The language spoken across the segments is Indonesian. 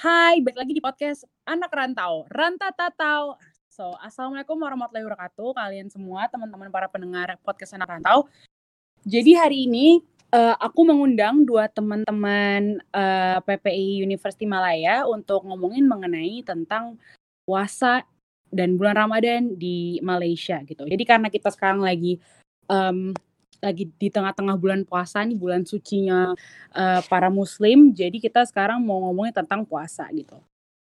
Hai, balik lagi di podcast Anak Rantau, Rantatatau. So, Assalamualaikum warahmatullahi wabarakatuh kalian semua, teman-teman para pendengar podcast Anak Rantau. Jadi hari ini uh, aku mengundang dua teman-teman uh, PPI University Malaya untuk ngomongin mengenai tentang puasa dan bulan Ramadan di Malaysia gitu. Jadi karena kita sekarang lagi um, lagi di tengah-tengah bulan puasa nih bulan sucinya uh, para muslim. Jadi kita sekarang mau ngomongin tentang puasa gitu.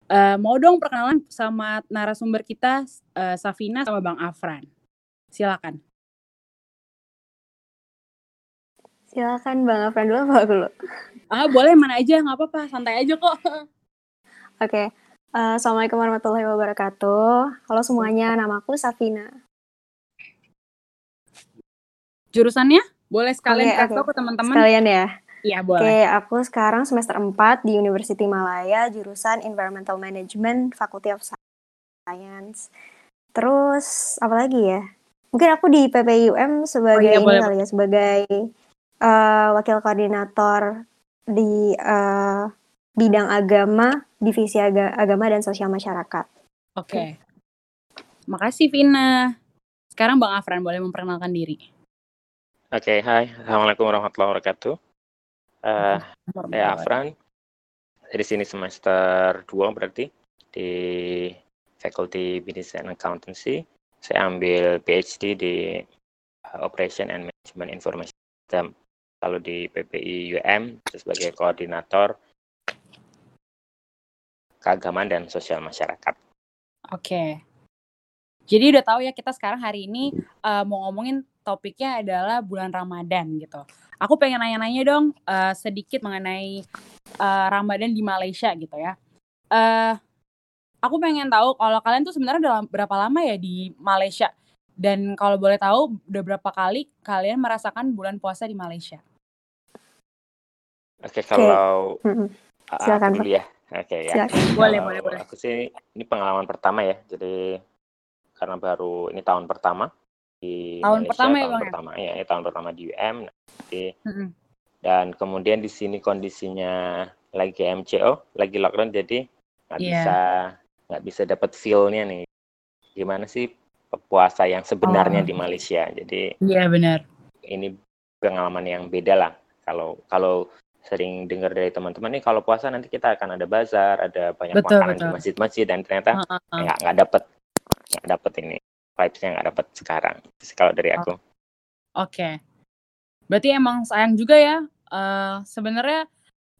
Uh, mau dong perkenalan sama narasumber kita uh, Safina sama Bang Afran. Silakan. Silakan Bang Afran dulu apa dulu? Ah boleh mana aja nggak apa-apa santai aja kok. Oke okay. uh, Assalamualaikum warahmatullahi wabarakatuh. Halo semuanya namaku Safina Jurusannya? Boleh sekalian okay, kasih okay. ke teman-teman? Sekalian ya? Iya, boleh. Oke, okay, aku sekarang semester 4 di University Malaya, jurusan Environmental Management, Faculty of Science. Terus, apa lagi ya? Mungkin aku di PPIUM sebagai oh, iya, ini kali ya, sebagai uh, wakil koordinator di uh, bidang agama, divisi aga agama dan sosial masyarakat. Oke. Okay. Makasih Vina. Sekarang Bang Afran boleh memperkenalkan diri. Oke, hai. Assalamualaikum warahmatullahi wabarakatuh. Uh, saya Afran. Di sini semester 2 berarti di Faculty Business and Accountancy. Saya ambil PhD di uh, Operation and Management Information System. Lalu di PPI UM sebagai koordinator keagamaan dan sosial masyarakat. Oke. Jadi udah tahu ya kita sekarang hari ini uh, mau ngomongin topiknya adalah bulan Ramadan gitu. Aku pengen nanya-nanya dong uh, sedikit mengenai uh, Ramadan di Malaysia gitu ya. Uh, aku pengen tahu kalau kalian tuh sebenarnya udah berapa lama ya di Malaysia dan kalau boleh tahu udah berapa kali kalian merasakan bulan puasa di Malaysia? Oke, kalau okay. silakan dulu ya. Oke ya. Boleh, boleh, boleh. Aku sih ini pengalaman pertama ya. Jadi karena baru ini tahun pertama tahun Malaysia, pertama ya bang ya? pertama ya, ya tahun pertama di UM nanti mm-hmm. dan kemudian di sini kondisinya lagi MCO lagi lockdown jadi nggak yeah. bisa nggak bisa dapat feelnya nih gimana sih puasa yang sebenarnya oh. di Malaysia jadi iya yeah, benar ini pengalaman yang beda lah kalau kalau sering dengar dari teman-teman nih kalau puasa nanti kita akan ada bazar ada banyak betul, makanan betul. di masjid-masjid dan ternyata nggak nggak dapet nggak dapet ini vibes-nya nggak dapet sekarang kalau dari aku. Oke, okay. berarti emang sayang juga ya. Uh, Sebenarnya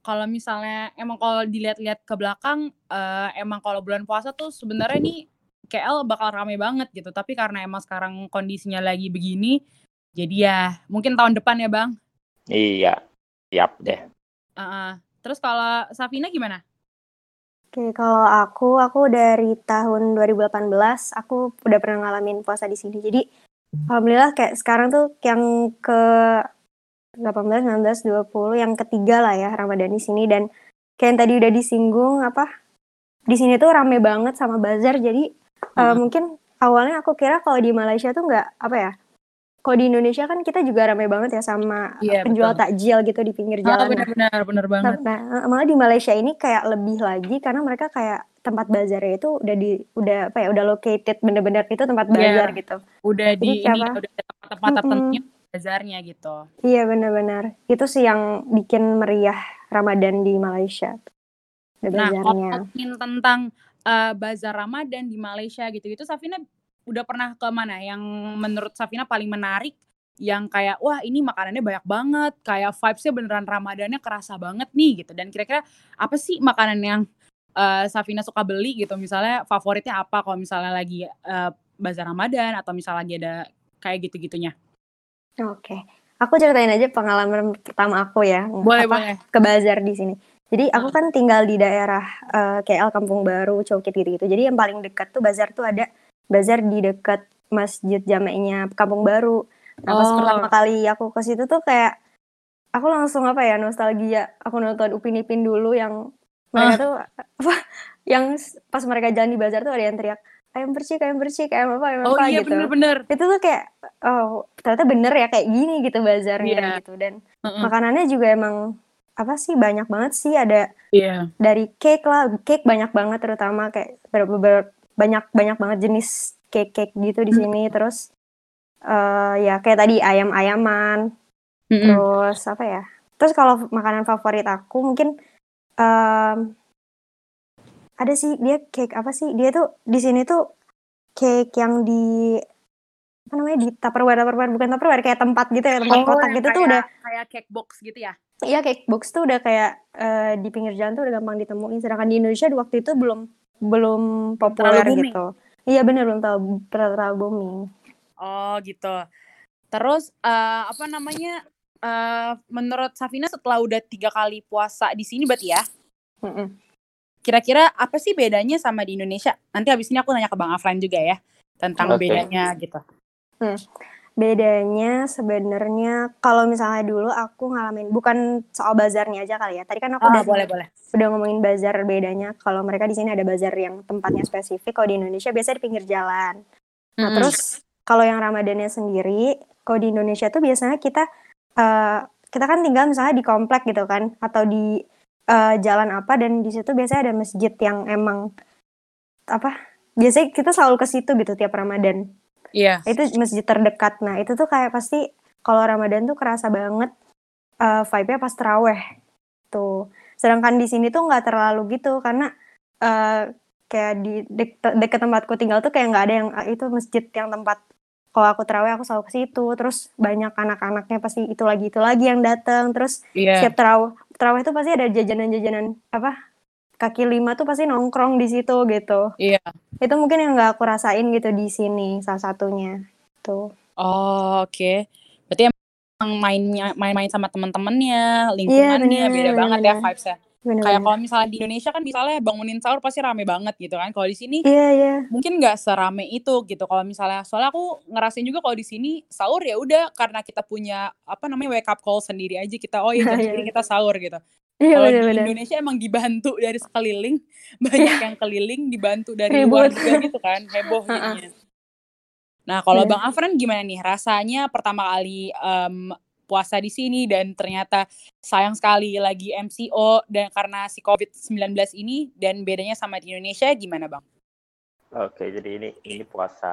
kalau misalnya emang kalau dilihat-lihat ke belakang, uh, emang kalau bulan puasa tuh sebenarnya nih KL bakal rame banget gitu. Tapi karena emang sekarang kondisinya lagi begini, jadi ya mungkin tahun depan ya bang. Iya, siap deh. Uh, uh. Terus kalau Safina gimana? Oke, kalau aku, aku dari tahun 2018 aku udah pernah ngalamin puasa di sini. Jadi alhamdulillah kayak sekarang tuh yang ke 18, 19, 20 yang ketiga lah ya Ramadan di sini dan kayak yang tadi udah disinggung apa di sini tuh rame banget sama bazar. Jadi hmm. uh, mungkin awalnya aku kira kalau di Malaysia tuh nggak apa ya kalau di Indonesia kan kita juga ramai banget ya sama yeah, penjual betul. takjil gitu di pinggir ah, jalan. Oh, benar-benar, benar banget. Nah, malah di Malaysia ini kayak lebih lagi karena mereka kayak tempat bazarnya itu udah di udah apa ya udah located bener-bener itu tempat iya. bazar yeah. gitu. Udah di Jadi, ini apa? udah tempat tertentunya mm -mm. bazarnya gitu. Iya benar-benar. Itu sih yang bikin meriah Ramadan di Malaysia. Nah, ngomongin tentang uh, bazar Ramadan di Malaysia gitu-gitu, Safina udah pernah ke mana yang menurut Safina paling menarik? Yang kayak wah ini makanannya banyak banget kayak vibesnya beneran Ramadannya kerasa banget nih gitu. Dan kira-kira apa sih makanan yang uh, Safina suka beli gitu? Misalnya favoritnya apa kalau misalnya lagi uh, bazar Ramadan atau misalnya lagi ada kayak gitu-gitunya? Oke aku ceritain aja pengalaman pertama aku ya boleh apa, boleh. ke bazar di sini. Jadi aku kan tinggal di daerah uh, eh, KL Kampung Baru Cokit gitu gitu jadi yang paling dekat tuh bazar tuh ada bazar di dekat masjid jamaknya Kampung Baru. Nah, pas oh. pertama kali aku ke situ tuh kayak aku langsung apa ya nostalgia. Aku nonton Upin Ipin dulu yang mereka uh. tuh apa yang pas mereka jalan di bazar tuh ada yang teriak ayam bersih, ayam bersih, ayam apa, ayam oh, apa iya, gitu. bener-bener. Itu tuh kayak oh ternyata bener ya kayak gini gitu bazarnya yeah. gitu dan uh -uh. makanannya juga emang apa sih banyak banget sih ada Iya. dari cake lah cake banyak banget terutama kayak banyak banyak banget jenis cake cake gitu di sini terus eh ya kayak tadi ayam ayaman Mm-mm. terus apa ya terus kalau makanan favorit aku mungkin em, ada sih dia cake apa sih dia tuh di sini tuh cake yang di apa namanya di tupperware tupperware bukan tupperware kayak tempat gitu ya tempat kotak yang gitu tuh kayak- udah kayak cake box gitu ya. Iya cake box tuh udah kayak eh, di pinggir jalan tuh udah gampang ditemuin. Sedangkan di Indonesia waktu itu belum belum populer gitu. Iya bener belum tahu terlalu, booming. Oh gitu. Terus eh, apa namanya? eh menurut Safina setelah udah tiga kali puasa di sini berarti ya, Mm-mm. kira-kira apa sih bedanya sama di Indonesia? Nanti abis ini aku nanya ke Bang Afran juga ya tentang Oke. bedanya gitu. Bedanya sebenarnya kalau misalnya dulu aku ngalamin bukan soal bazarnya aja kali ya. Tadi kan aku Oh, udah boleh boleh. udah ngomongin bazar bedanya. Kalau mereka di sini ada bazar yang tempatnya spesifik. Kalau di Indonesia biasanya di pinggir jalan. Nah, Mm-mm. terus kalau yang Ramadannya sendiri, kalau di Indonesia tuh biasanya kita eh, kita kan tinggal misalnya di komplek gitu kan atau di eh, jalan apa dan di situ biasanya ada masjid yang emang apa? Biasanya kita selalu ke situ gitu tiap Ramadan. Iya. Itu masjid terdekat. Nah, itu tuh kayak pasti kalau Ramadan tuh kerasa banget eh, vibe-nya pas teraweh. Tuh. Sedangkan di sini tuh nggak terlalu gitu karena eh, kayak di dek- deket tempatku tinggal tuh kayak nggak ada yang ah, itu masjid yang tempat kalau aku terawih aku selalu ke situ terus banyak anak-anaknya pasti itu lagi itu lagi yang datang terus Iya. setiap terawih terawih tuh pasti ada jajanan-jajanan apa kaki lima tuh pasti nongkrong di situ gitu Iya. itu mungkin yang nggak aku rasain gitu di sini salah satunya tuh Oh, oke. Berarti emang mainnya main-main sama teman-temannya, lingkungannya bener, beda bener, banget ya bener. vibes-nya. bener Kayak kalau misalnya di Indonesia kan misalnya bangunin sahur pasti rame banget gitu kan. Kalau di sini iya iya mungkin nggak serame itu gitu. Kalau misalnya soalnya aku ngerasain juga kalau di sini sahur ya udah karena kita punya apa namanya wake up call sendiri aja kita oh ya jam Iya, segini iya. kita sahur gitu. Iya Kalau di Indonesia emang dibantu dari sekeliling, banyak yang keliling, dibantu dari luar juga gitu kan, heboh jadinya. Nah, kalau Bener. Bang Afran gimana nih rasanya pertama kali em, puasa di sini dan ternyata sayang sekali lagi MCO dan karena si COVID-19 ini dan bedanya sama di Indonesia gimana, Bang? Oke, jadi ini ini puasa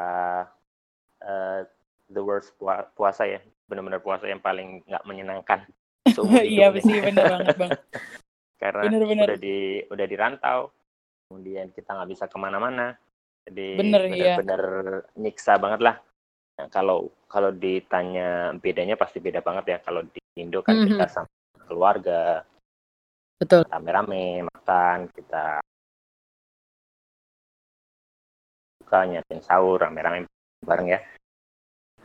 eh, the worst pua- puasa ya, benar-benar puasa yang paling nggak menyenangkan. Iya, nih. bener banget, Bang. Karena Bener-bener. udah di udah dirantau, kemudian kita nggak bisa ke mana-mana, jadi Bener, iya. benar-benar nyiksa banget lah. Nah, kalau kalau ditanya bedanya pasti beda banget ya. Kalau di Indo kan kita Mhm. sama keluarga, Betul. rame-rame makan, kita buka nyiapin sahur rame-rame bareng ya.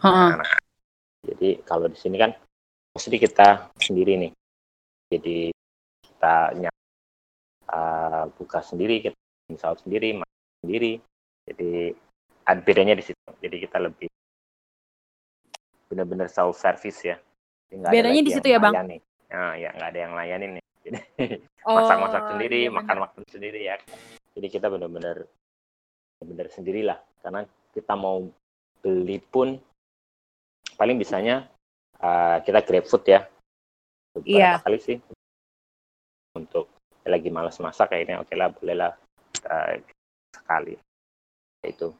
Heeh. Nah, jadi kalau di sini kan mesti kita sendiri nih. Jadi kita nyap, uh, buka sendiri, kita sahur sendiri, sendiri. Jadi bedanya di situ. Jadi kita lebih benar-benar self service ya. Jadi Bedanya di situ ya, Bang? melayani. Nah, ya nggak ada yang layanin nih. Jadi Oh, masak-masak sendiri, iya makan-makan sendiri ya. Jadi kita benar-benar benar sendirilah karena kita mau beli pun paling bisanya uh, kita GrabFood ya. Beberapa Iya. kali sih untuk lagi malas masak kayaknya oke lah bolehlah uh, sekali itu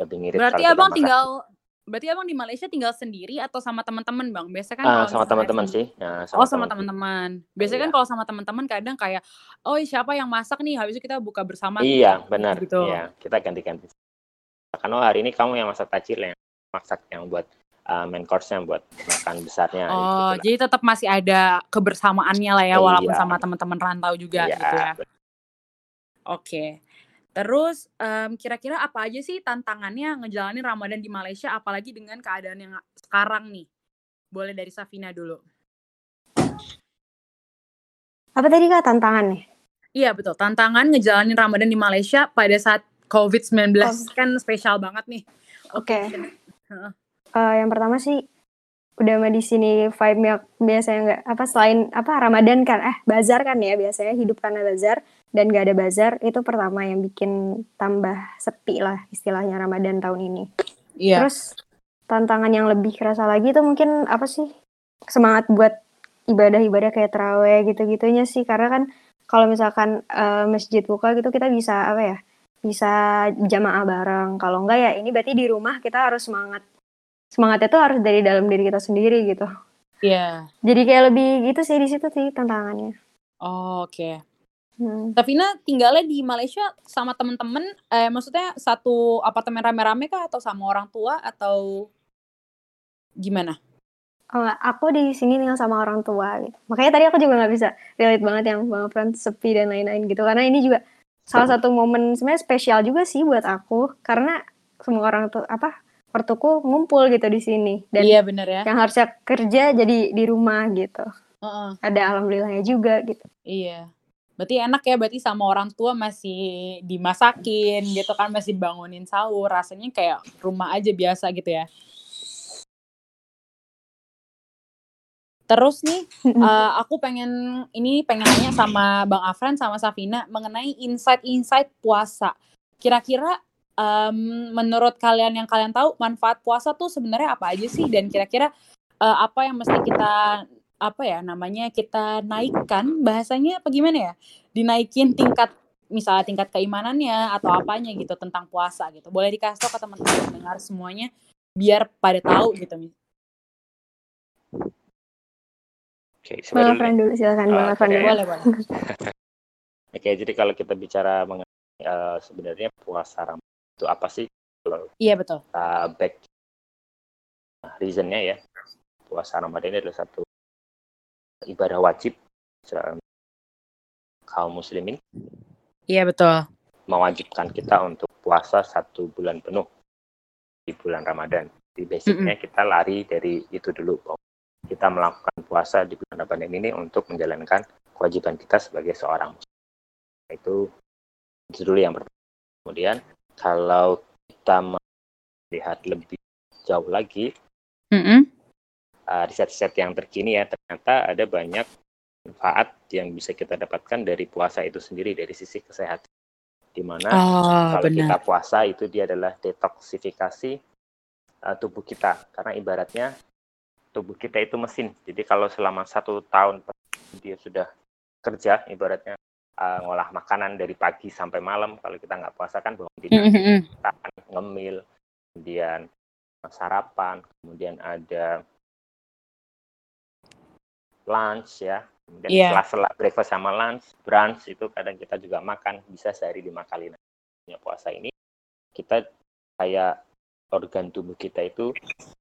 lebih ngirit Berarti Abang tinggal Berarti Abang di Malaysia tinggal sendiri atau sama teman-teman, Bang? Biasanya kan kalau sama teman-teman sih Nah, Oh sama teman. teman-teman. Biasanya kan Iya. kalau sama teman-teman kadang kayak, oh siapa yang masak nih, habis itu kita buka bersama. Iya, benar. Gitu. Iya, kita ganti-ganti. Karena oh, hari ini kamu yang masak tajil yang masak yang buat uh, main course-nya buat makan besarnya Oh, gitu lah. jadi tetap masih ada kebersamaannya lah ya, walaupun Iya. sama teman-teman rantau juga Iya, gitu ya. Oke. Terus em, kira-kira apa aja sih tantangannya ngejalanin Ramadan di Malaysia, apalagi dengan keadaan yang sekarang nih? Boleh dari Safina dulu. apa tadi kak tantangannya Iya betul, tantangan ngejalanin Ramadan di Malaysia pada saat COVID-19 Covid. kan spesial banget nih. Oke. Heeh. Eh, yang pertama sih udah mah di sini vibe-nya biasanya nggak apa selain apa Ramadan kan eh bazar kan ya biasanya hidup karena bazar dan gak ada bazar itu pertama yang bikin tambah sepi lah istilahnya Ramadan tahun ini. Iya. Terus tantangan yang lebih kerasa lagi itu mungkin apa sih semangat buat ibadah-ibadah kayak terawih gitu-gitunya sih karena kan kalau misalkan uh, masjid buka gitu kita bisa apa ya bisa jamaah bareng kalau enggak ya ini berarti di rumah kita harus semangat semangatnya tuh harus dari dalam diri kita sendiri gitu iya yeah. jadi kayak lebih gitu sih di situ sih tantangannya oh, oke okay. hmm. Tavina tinggalnya di Malaysia sama temen-temen eh maksudnya satu apartemen rame-rame kah atau sama orang tua atau gimana Oh, aku di sini tinggal sama orang tua gitu. Makanya tadi aku juga nggak bisa relate banget yang Bang Fran sepi dan lain-lain gitu. Karena ini juga salah satu momen sebenarnya spesial juga sih buat aku karena semua orang tuh apa ortuku ngumpul gitu di sini. Dan iya bener ya. yang harusnya kerja jadi di rumah gitu. Uh -uh. ada alhamdulillahnya juga gitu. Iya. Berarti enak ya berarti sama orang tua masih dimasakin gitu kan masih bangunin sahur. Rasanya kayak rumah aja biasa gitu ya. Terus nih, uh, aku pengen ini pengen nanya sama Bang Afran sama Safina mengenai insight-insight puasa. Kira-kira um, menurut kalian yang kalian tahu manfaat puasa tuh sebenarnya apa aja sih dan kira-kira uh, apa yang mesti kita apa ya namanya kita naikkan bahasanya apa gimana ya? Dinaikin tingkat misalnya tingkat keimanannya atau apanya gitu tentang puasa gitu. Boleh dikasih tau ke teman-teman dengar semuanya biar pada tahu gitu. Oke, Bang Afran dulu silakan Bang Afran dulu. Boleh, boleh. Oke, jadi kalau kita bicara mengenai uh, sebenarnya puasa Ramadan itu apa sih? Kalau iya betul. Kita back reasonnya ya, puasa Ramadan ini adalah satu ibadah wajib kaum muslimin. Iya betul. Mewajibkan kita untuk puasa satu bulan penuh di bulan Ramadan. Di basicnya mm -mm. kita lari dari itu dulu kita melakukan puasa di bulan Ramadan ini untuk menjalankan kewajiban kita sebagai seorang muslim. Itu, itu dulu yang pertama. Kemudian kalau kita melihat lebih jauh lagi, mm-hmm. uh, riset-riset yang terkini ya ternyata ada banyak manfaat yang bisa kita dapatkan dari puasa itu sendiri dari sisi kesehatan. Di mana oh, kalau benar. kita puasa itu dia adalah detoksifikasi uh, tubuh kita karena ibaratnya tubuh kita itu mesin. Jadi kalau selama satu tahun dia sudah kerja, ibaratnya uh, ngolah makanan dari pagi sampai malam. Kalau kita nggak puasa kan bangun tidur, kita akan ngemil, kemudian sarapan, kemudian ada lunch ya, kemudian yeah. setelah breakfast sama lunch, brunch itu kadang kita juga makan bisa sehari lima kali. Nah, puasa ini kita kayak organ tubuh kita itu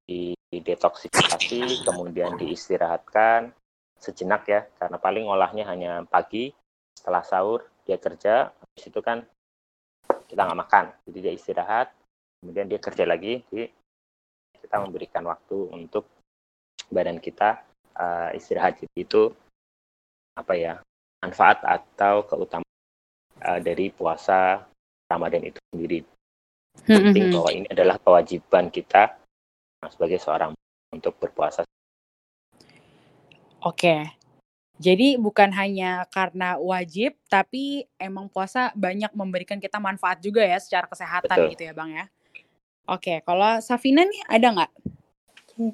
di detoksifikasi, kemudian diistirahatkan sejenak ya, karena paling olahnya hanya pagi, setelah sahur dia kerja, habis itu kan kita nggak makan, jadi dia istirahat, kemudian dia kerja lagi, jadi kita memberikan waktu untuk badan kita uh, istirahat, jadi itu apa ya manfaat atau keutamaan uh, dari puasa Ramadan itu sendiri. Penting bahwa ini adalah kewajiban kita sebagai seorang untuk berpuasa. Oke. Jadi bukan hanya karena wajib, tapi emang puasa banyak memberikan kita manfaat juga ya secara kesehatan Betul. gitu ya Bang ya. Oke, kalau Safina nih ada nggak? Oke.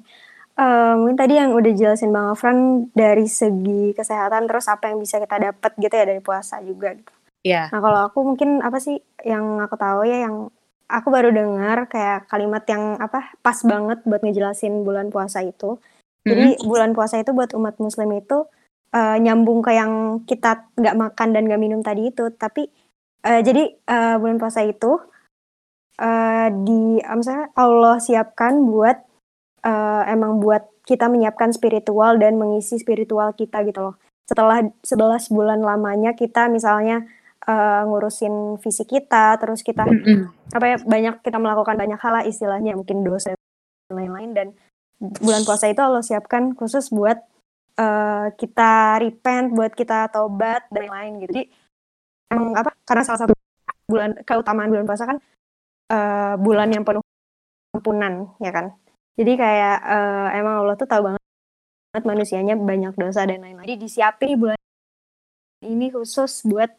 Uh, mungkin tadi yang udah jelasin Bang Afran dari segi kesehatan, terus apa yang bisa kita dapat gitu ya dari puasa juga gitu. Iya. Yeah. Nah kalau aku mungkin apa sih yang aku tahu ya yang aku baru dengar kayak kalimat yang apa pas banget buat ngejelasin bulan puasa itu. Jadi hmm. bulan puasa itu buat umat muslim itu uh, nyambung ke yang kita nggak makan dan nggak minum tadi itu. Tapi uh, jadi uh, bulan puasa itu uh, di misalnya Allah siapkan buat uh, emang buat kita menyiapkan spiritual dan mengisi spiritual kita gitu loh. Setelah 11 bulan lamanya kita misalnya uh, ngurusin fisik kita, terus kita apa ya banyak kita melakukan banyak hal lah istilahnya mungkin dosa dan lain-lain dan bulan puasa itu Allah siapkan khusus buat uh, kita repent, buat kita tobat dan lain-lain gitu. Jadi emang apa? Karena salah satu bulan keutamaan bulan puasa kan uh, bulan yang penuh ampunan ya kan. Jadi kayak uh, emang Allah tuh tahu banget manusianya banyak dosa dan lain-lain. Jadi disiapin bulan ini khusus buat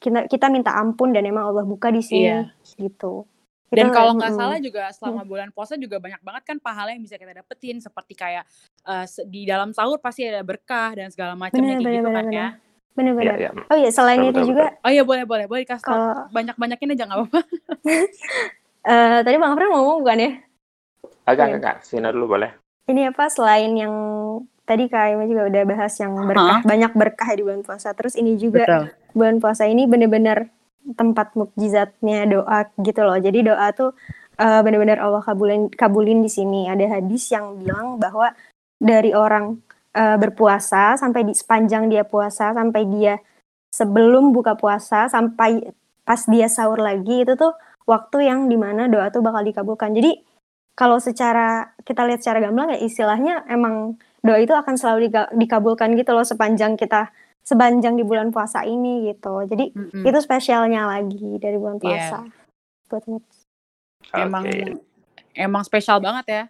kita kita minta ampun dan emang Allah buka di sini iya. gitu. Dan kalau nggak salah juga selama bulan puasa juga banyak banget kan pahala yang bisa kita dapetin seperti kayak uh, di dalam sahur pasti ada berkah dan segala macamnya kayak gitu kan ya. Bener-bener. Ya, ya. Oh iya, selain betul, itu betul, juga. Betul. Oh iya boleh boleh boleh kasih kalau... banyak-banyakin aja nggak apa-apa. uh, tadi Bang Afran ngomong bukan ya? Agak iya. enggak, Sina dulu boleh. Ini apa selain yang tadi Kak Aima juga udah bahas yang berkah, huh? banyak berkah di bulan puasa. Terus ini juga Betul. bulan puasa ini bener-bener tempat mukjizatnya doa gitu loh. Jadi doa tuh uh, bener-bener Allah kabulin kabulin di sini. Ada hadis yang bilang bahwa dari orang uh, berpuasa sampai di sepanjang dia puasa sampai dia sebelum buka puasa sampai pas dia sahur lagi itu tuh waktu yang di mana doa tuh bakal dikabulkan. Jadi kalau secara kita lihat secara gamblang ya istilahnya emang doa itu akan selalu dikabulkan gitu loh sepanjang kita sepanjang di bulan puasa ini gitu. Jadi mm -hmm. itu spesialnya lagi dari bulan iya. puasa. Yeah. Buat Emang emang spesial banget ya.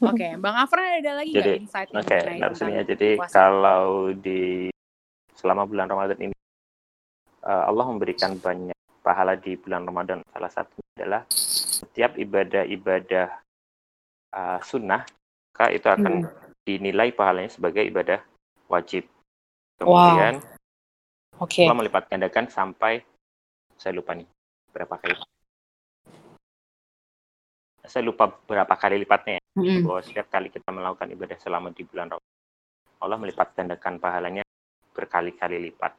Oke, okay. Bang Afran ada lagi jadi, insight Oke, okay, nah, jadi puasa? kalau di selama bulan Ramadan ini uh, Allah memberikan banyak pahala di bulan Ramadan. Salah satu adalah setiap ibadah-ibadah uh, sunnah, maka itu akan hmm. dinilai pahalanya sebagai ibadah wajib. Kemudian wow. okay. Allah melipat gandakan sampai saya lupa nih berapa kali. Saya lupa berapa kali lipatnya ya. Hmm. Bahwa setiap kali kita melakukan ibadah selama di bulan Ramadan, Allah melipat gandakan pahalanya berkali-kali lipat.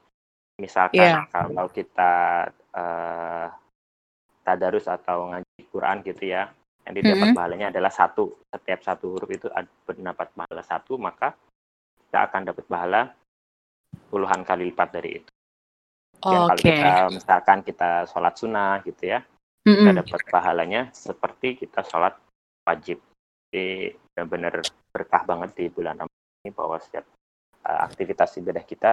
Misalkan yeah. kalau kita uh, tadarus atau ngaji Quran gitu ya, yang didapat mm -hmm. pahalanya adalah satu. Setiap satu huruf itu mendapat pahala satu, maka kita akan dapat pahala puluhan kali lipat dari itu. Oh, kalau kita misalkan kita sholat sunnah gitu ya, mm -hmm. kita dapat pahalanya seperti kita sholat wajib. Jadi benar-benar berkah banget di bulan Ramadan ini bahwa setiap uh, aktivitas ibadah kita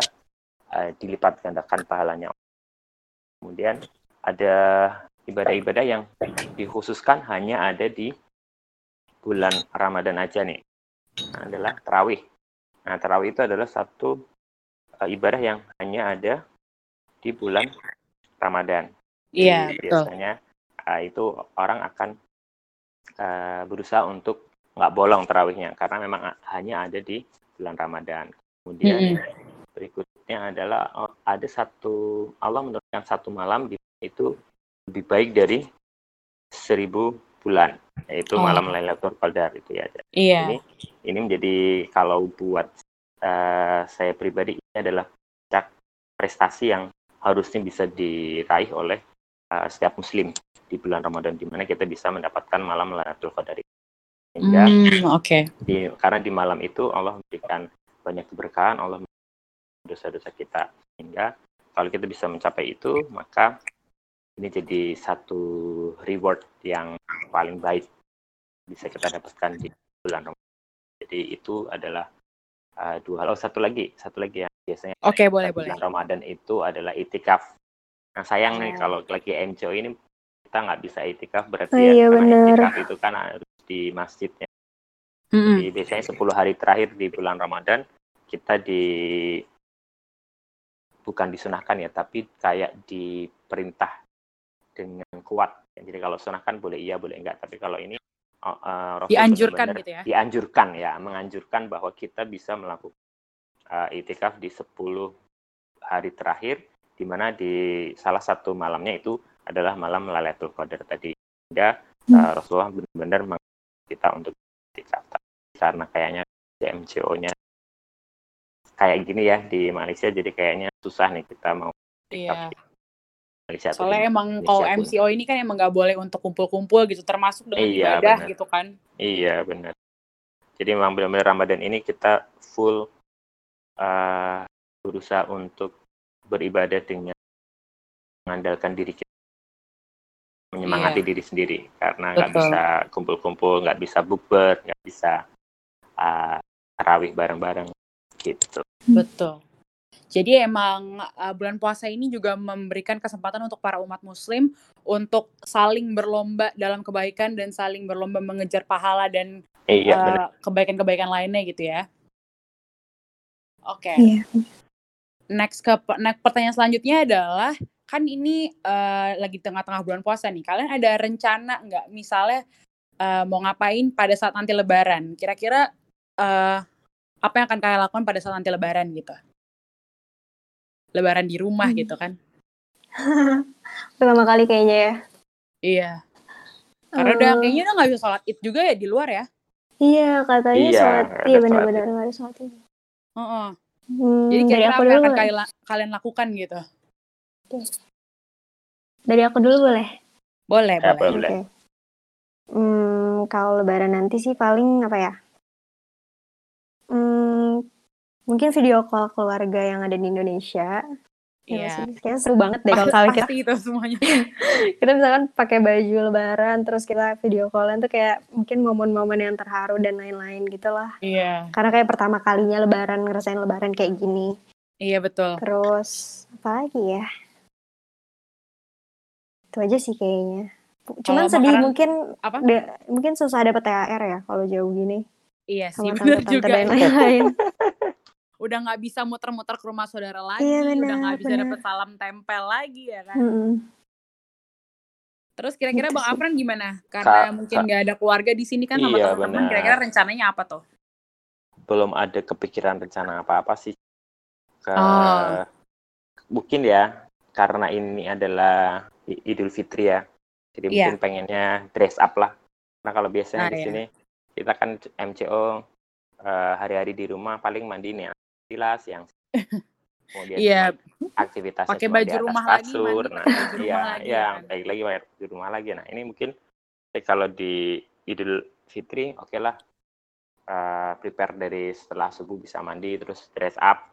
uh, dilipat gandakan pahalanya. Kemudian ada ibadah-ibadah yang dikhususkan hanya ada di bulan Ramadan aja nih. Nah, adalah terawih. Nah, terawih itu adalah satu uh, ibadah yang hanya ada di bulan Ramadan. Iya, betul. Biasanya uh, itu orang akan uh, berusaha untuk nggak bolong terawihnya karena memang hanya ada di bulan Ramadan. Kemudian mm -hmm. berikutnya adalah oh, ada satu Allah menurunkan satu malam di itu lebih baik dari seribu bulan yaitu oh. malam Lailatul Qadar itu ya. Iya. Ini ini menjadi kalau buat uh, saya pribadi ini adalah prestasi yang harusnya bisa diraih oleh uh, setiap muslim di bulan Ramadan di mana kita bisa mendapatkan malam Lailatul Qadar Sehingga mm, okay. di, karena di malam itu Allah memberikan banyak keberkahan, Allah dosa-dosa kita sehingga kalau kita bisa mencapai itu maka ini jadi satu reward yang paling baik bisa kita dapatkan di bulan Ramadan. Jadi itu adalah uh, dua hal. Oh satu lagi, satu lagi ya biasanya. Oke okay, boleh bulan boleh. Ramadan itu adalah itikaf. Nah sayang oh. nih kalau lagi MCO ini kita nggak bisa itikaf berarti oh, ya iya, bener. itikaf itu kan harus di masjidnya. Mm -hmm. Jadi biasanya 10 hari terakhir di bulan Ramadan kita di bukan disunahkan ya, tapi kayak diperintah dengan kuat. Jadi kalau sunnah kan boleh iya, boleh enggak. Tapi kalau ini uh, dianjurkan benar -benar gitu ya? Dianjurkan ya, menganjurkan bahwa kita bisa melakukan uh, itikaf di 10 hari terakhir, di mana di salah satu malamnya itu adalah malam Lailatul Qadar tadi. Sehingga uh, Rasulullah benar-benar kita untuk itikaf. Karena kayaknya MCO-nya kayak gini ya di Malaysia, jadi kayaknya susah nih kita mau Iya. Soalnya emang kalau MCO ini kan emang nggak boleh untuk kumpul-kumpul gitu, termasuk dengan iya, ibadah bener. gitu kan. Iya benar. Jadi memang benar-benar Ramadan ini kita full uh, berusaha untuk beribadah dengan mengandalkan diri kita, menyemangati iya. diri sendiri karena nggak bisa kumpul-kumpul, nggak bisa bukber, nggak bisa uh, tarawih bareng-bareng gitu. Betul. Jadi emang uh, bulan puasa ini juga memberikan kesempatan untuk para umat muslim untuk saling berlomba dalam kebaikan dan saling berlomba mengejar pahala dan iya, uh, kebaikan-kebaikan lainnya gitu ya. Oke. Okay. Iya. Next ke next pertanyaan selanjutnya adalah kan ini uh, lagi tengah-tengah bulan puasa nih. Kalian ada rencana nggak misalnya uh, mau ngapain pada saat nanti lebaran? Kira-kira uh, apa yang akan kalian lakukan pada saat nanti lebaran gitu? Lebaran di rumah hmm. gitu kan? Pertama kali kayaknya ya. Iya. Karena uh, udah oh. kayaknya udah nggak bisa sholat id juga ya di luar ya? Iya katanya iya, sholat. Iya benar-benar nggak ada sholat id. Uh -uh. Hmm, Jadi kira-kira apa yang akan kalian, kalian lakukan gitu? Dari aku dulu boleh? Boleh, ya, boleh. boleh. Okay. Hmm, kalau lebaran nanti sih paling apa ya? Hmm, mungkin video call keluarga yang ada di Indonesia. Ya iya. Yeah. Kayaknya seru banget deh kalau kalian kita. itu semuanya. kita misalkan pakai baju lebaran terus kita video callan tuh kayak mungkin momen-momen yang terharu dan lain-lain gitu lah. Iya. Yeah. Karena kayak pertama kalinya lebaran ngerasain lebaran kayak gini. Iya betul. Terus apa lagi ya? Itu aja sih kayaknya. Cuman kalo sedih makanan, mungkin apa? De, mungkin susah dapet THR ya kalau jauh gini. Iya sih, benar juga. Dan lain-lain. udah nggak bisa muter-muter ke rumah saudara lagi, iya, bener, udah nggak bisa dapet salam tempel lagi ya kan. Mm -hmm. Terus kira-kira Bang Afran gimana? Karena Ka mungkin nggak ada keluarga di sini kan sama iya, teman-teman, kira-kira rencananya apa tuh? Belum ada kepikiran rencana apa-apa sih. Ke... Oh. Mungkin ya, karena ini adalah Idul Fitri ya. Jadi yeah. mungkin pengennya dress up lah. Nah kalau biasanya nah, di iya. sini kita kan MCO uh, eh, hari-hari di rumah paling mandi nih jelas yang kemudian yeah. aktivitas pakai baju rumah kasur. lagi nah iya iya baik lagi pakai di rumah lagi nah ini mungkin eh, kalau di Idul Fitri oke okay lah uh, prepare dari setelah subuh bisa mandi terus dress up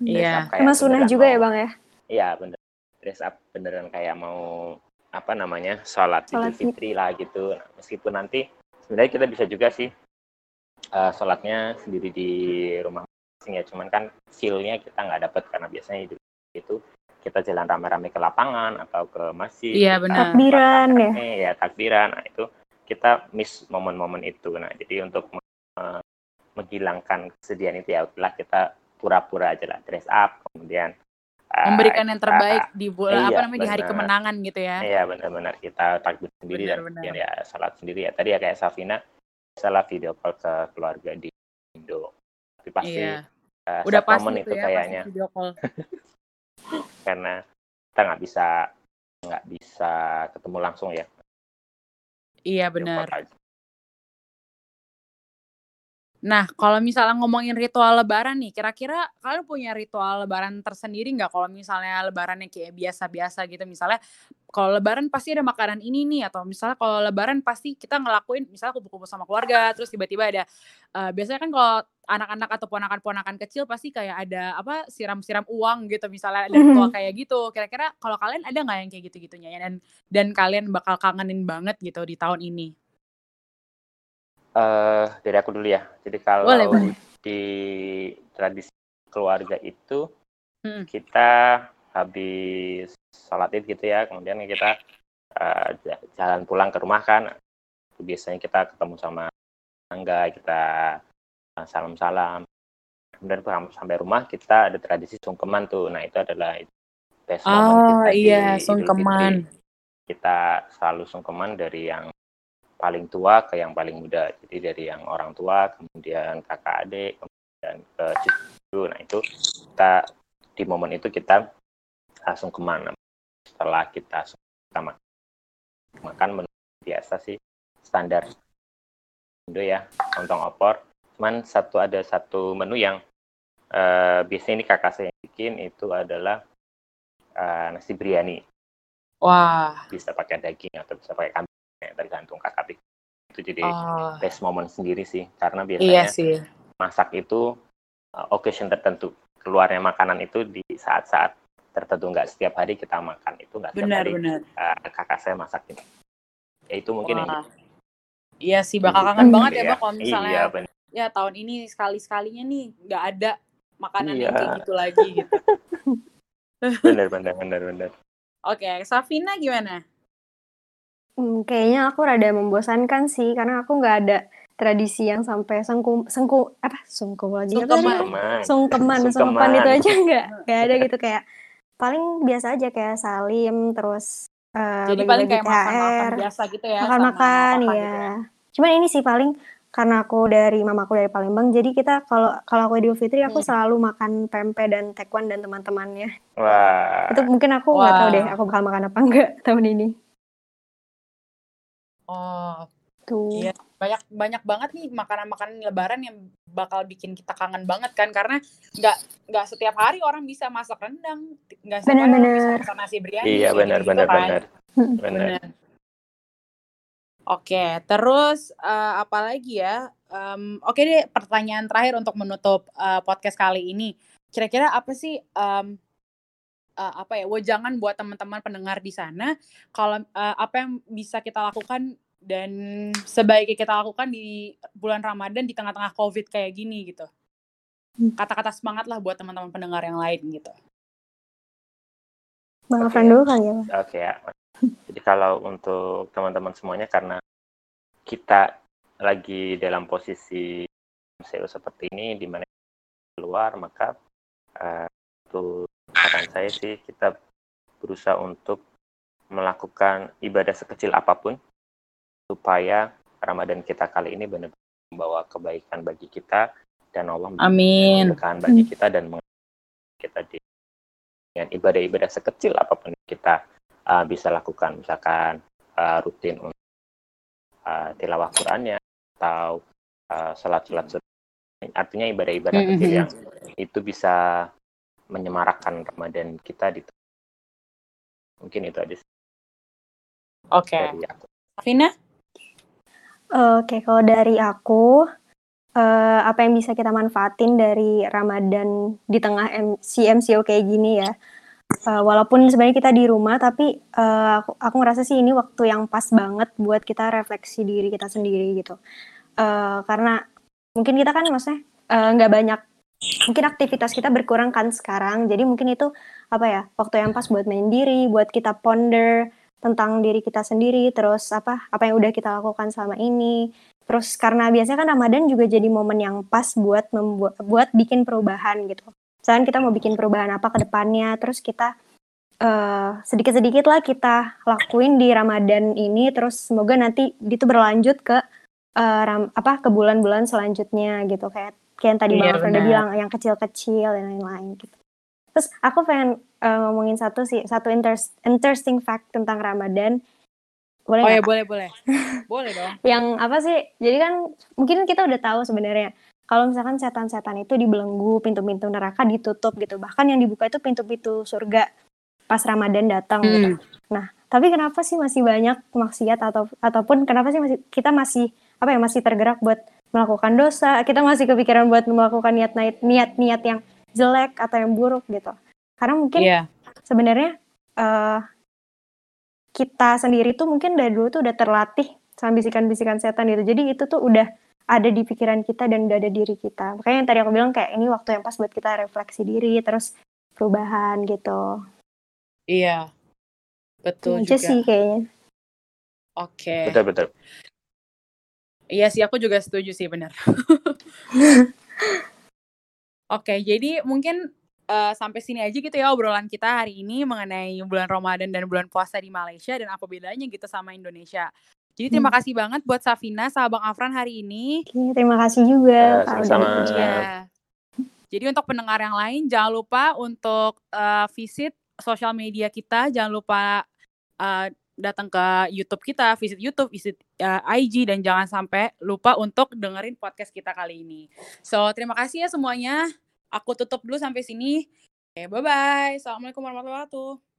iya yeah. sunnah juga ya bang ya iya bener dress up beneran kayak mau apa namanya sholat, sholat Idul Fitri lah gitu. Nah, meskipun nanti sebenarnya kita bisa juga sih uh, sholatnya sendiri di rumah ya. Cuman kan feel-nya kita nggak dapat karena biasanya itu kita jalan rame-rame ke lapangan atau ke masjid iya benar. Takbiran ya. ya takbiran. Nah itu kita miss momen-momen itu. Nah jadi untuk uh, menghilangkan kesedihan itu ya udahlah kita pura-pura aja lah dress up kemudian memberikan yang terbaik di bulan iya, apa namanya bener. di hari kemenangan gitu ya. Iya benar-benar. Kita takbir sendiri bener, dan kemudian ya salat sendiri. Ya tadi ya kayak Safina salah video call ke keluarga di Indo. Tapi pasti iya. uh, udah pasti itu, itu ya, kayaknya. video call. karena kita nggak bisa nggak bisa ketemu langsung ya. Iya benar Nah, kalau misalnya ngomongin ritual lebaran nih, kira-kira kalian punya ritual lebaran tersendiri nggak? Kalau misalnya lebarannya kayak biasa-biasa gitu, misalnya kalau lebaran pasti ada makanan ini nih, atau misalnya kalau lebaran pasti kita ngelakuin, misalnya kumpul-kumpul sama keluarga, terus tiba-tiba ada, uh, biasanya kan kalau anak-anak atau ponakan-ponakan kecil pasti kayak ada apa siram-siram uang gitu, misalnya ada ritual kayak gitu. Kira-kira kalau kalian ada nggak yang kayak gitu-gitunya? Dan dan kalian bakal kangenin banget gitu di tahun ini? Uh, dari aku dulu ya. Jadi kalau boleh, boleh. di tradisi keluarga itu hmm. kita habis sholat id gitu ya, kemudian kita uh, jalan pulang ke rumah kan. Biasanya kita ketemu sama tangga, kita salam-salam. Kemudian sampai rumah kita ada tradisi sungkeman tuh. Nah itu adalah best oh, kita iya, sungkeman. Kita selalu sungkeman dari yang paling tua ke yang paling muda. Jadi dari yang orang tua, kemudian kakak adik, kemudian ke cucu. Nah itu kita di momen itu kita langsung ke mana? Setelah kita, kita makan, makan menu biasa sih standar Indo ya, lontong opor. Cuman satu ada satu menu yang uh, biasanya ini kakak saya yang bikin itu adalah uh, nasi biryani. Wah. Bisa pakai daging atau bisa pakai kambing tergantung kakak itu jadi oh. best moment sendiri sih karena biasanya iya sih. masak itu uh, occasion tertentu keluarnya makanan itu di saat-saat tertentu nggak setiap hari kita makan itu nggak setiap benar, hari benar. Uh, kakak saya masak itu ya itu mungkin Wah. yang iya sih bakal kangen banget ya, ya kalau misalnya iya, ya tahun ini sekali sekalinya nih nggak ada makanan iya. yang kayak gitu lagi gitu benar benar benar benar oke okay, Safina gimana Hmm, kayaknya aku rada membosankan sih, karena aku nggak ada tradisi yang sampai sengku sengku apa, sungkum lagi apa tadi? Sungkeman. Sungkeman, itu aja nggak nggak ada gitu, kayak paling biasa aja kayak salim, terus, uh, Jadi paling kayak makan-makan biasa gitu ya, Makan-makan, iya. Cuman ini sih paling karena aku dari mamaku dari Palembang, jadi kita kalau kalau aku Idul Fitri aku hmm. selalu makan pempek dan tekwan dan teman-temannya. Wah. Itu mungkin aku nggak tahu deh aku bakal makan apa enggak tahun ini. Oh. Tuh. Iya, banyak banyak banget nih makanan-makanan lebaran yang bakal bikin kita kangen banget kan karena nggak nggak setiap hari orang bisa masak rendang, nggak setiap bener, hari orang bisa masak nasi biryani. Iya benar gitu benar kan. benar. Benar. Oke, terus uh, apa lagi ya? Um, Oke deh, pertanyaan terakhir untuk menutup uh, podcast kali ini. Kira-kira apa sih um, uh, apa ya? Wejangan buat teman-teman pendengar di sana. Kalau uh, apa yang bisa kita lakukan dan sebaiknya kita lakukan di bulan Ramadan di tengah-tengah COVID kayak gini gitu. Hmm. Kata-kata semangat lah buat teman-teman pendengar yang lain gitu. Bang okay. dulu kali ya. Oke okay, ya. Jadi kalau untuk teman-teman semuanya karena kita lagi dalam posisi SEO seperti ini di mana keluar maka uh, itu saran saya sih kita berusaha untuk melakukan ibadah sekecil apa pun supaya Ramadan kita kali ini benar-benar membawa kebaikan bagi kita dan Allah Amin. bagi kita dan kita di dengan ibadah-ibadah sekecil apa pun kita uh, bisa lakukan misalkan uh, rutin untuk uh, tilawah Qurannya atau uh, salat-salat artinya ibadah-ibadah mm -hmm. kecil yang itu bisa menyemarakkan Ramadan kita di mungkin itu aja Oke. Okay. Vina? Oke, kalau dari aku uh, apa yang bisa kita manfaatin dari Ramadan di tengah MC MCO kayak gini ya? Uh, walaupun sebenarnya kita di rumah, tapi uh, aku, aku ngerasa sih ini waktu yang pas banget buat kita refleksi diri kita sendiri gitu. Uh, karena mungkin kita kan maksudnya nggak uh, banyak, mungkin aktivitas kita berkurang kan sekarang. Jadi mungkin itu apa ya waktu yang pas buat main diri, buat kita ponder tentang diri kita sendiri, terus apa apa yang udah kita lakukan selama ini. Terus karena biasanya kan Ramadan juga jadi momen yang pas buat membuat buat bikin perubahan gitu misalkan kita mau bikin perubahan apa ke depannya terus kita uh, sedikit-sedikit lah kita lakuin di Ramadan ini terus semoga nanti itu berlanjut ke uh, ram, apa ke bulan-bulan selanjutnya gitu kayak kayak yang tadi iya, Bang udah bilang yang kecil-kecil dan lain-lain gitu. Terus aku pengen uh, ngomongin satu sih satu interest, interesting fact tentang Ramadan. Boleh oh ya boleh boleh. boleh dong. Yang apa sih? Jadi kan mungkin kita udah tahu sebenarnya kalau misalkan setan-setan itu dibelenggu, pintu-pintu neraka ditutup gitu. Bahkan yang dibuka itu pintu-pintu surga pas Ramadan datang gitu. hmm. gitu. Nah, tapi kenapa sih masih banyak maksiat atau ataupun kenapa sih masih kita masih apa ya masih tergerak buat melakukan dosa? Kita masih kepikiran buat melakukan niat niat-niat yang jelek atau yang buruk gitu. Karena mungkin yeah. sebenarnya uh, kita sendiri tuh mungkin dari dulu tuh udah terlatih sama bisikan-bisikan setan gitu. Jadi itu tuh udah ada di pikiran kita dan udah ada diri kita. Makanya yang tadi aku bilang kayak ini waktu yang pas buat kita refleksi diri, terus perubahan gitu. Iya, betul Aja juga. sih kayaknya. Oke. Okay. Betul betul. Iya sih, aku juga setuju sih benar. Oke, okay, jadi mungkin uh, sampai sini aja gitu ya obrolan kita hari ini mengenai bulan Ramadan dan bulan puasa di Malaysia dan apa bedanya gitu sama Indonesia. Jadi terima hmm. kasih banget buat Safina sama Bang Afran hari ini. Oke, terima kasih juga. Uh, sama-sama. Ya. Jadi untuk pendengar yang lain jangan lupa untuk uh, visit sosial media kita, jangan lupa uh, datang ke YouTube kita, visit YouTube, visit uh, IG dan jangan sampai lupa untuk dengerin podcast kita kali ini. So, terima kasih ya semuanya. Aku tutup dulu sampai sini. Oke, bye-bye. Assalamualaikum warahmatullahi wabarakatuh.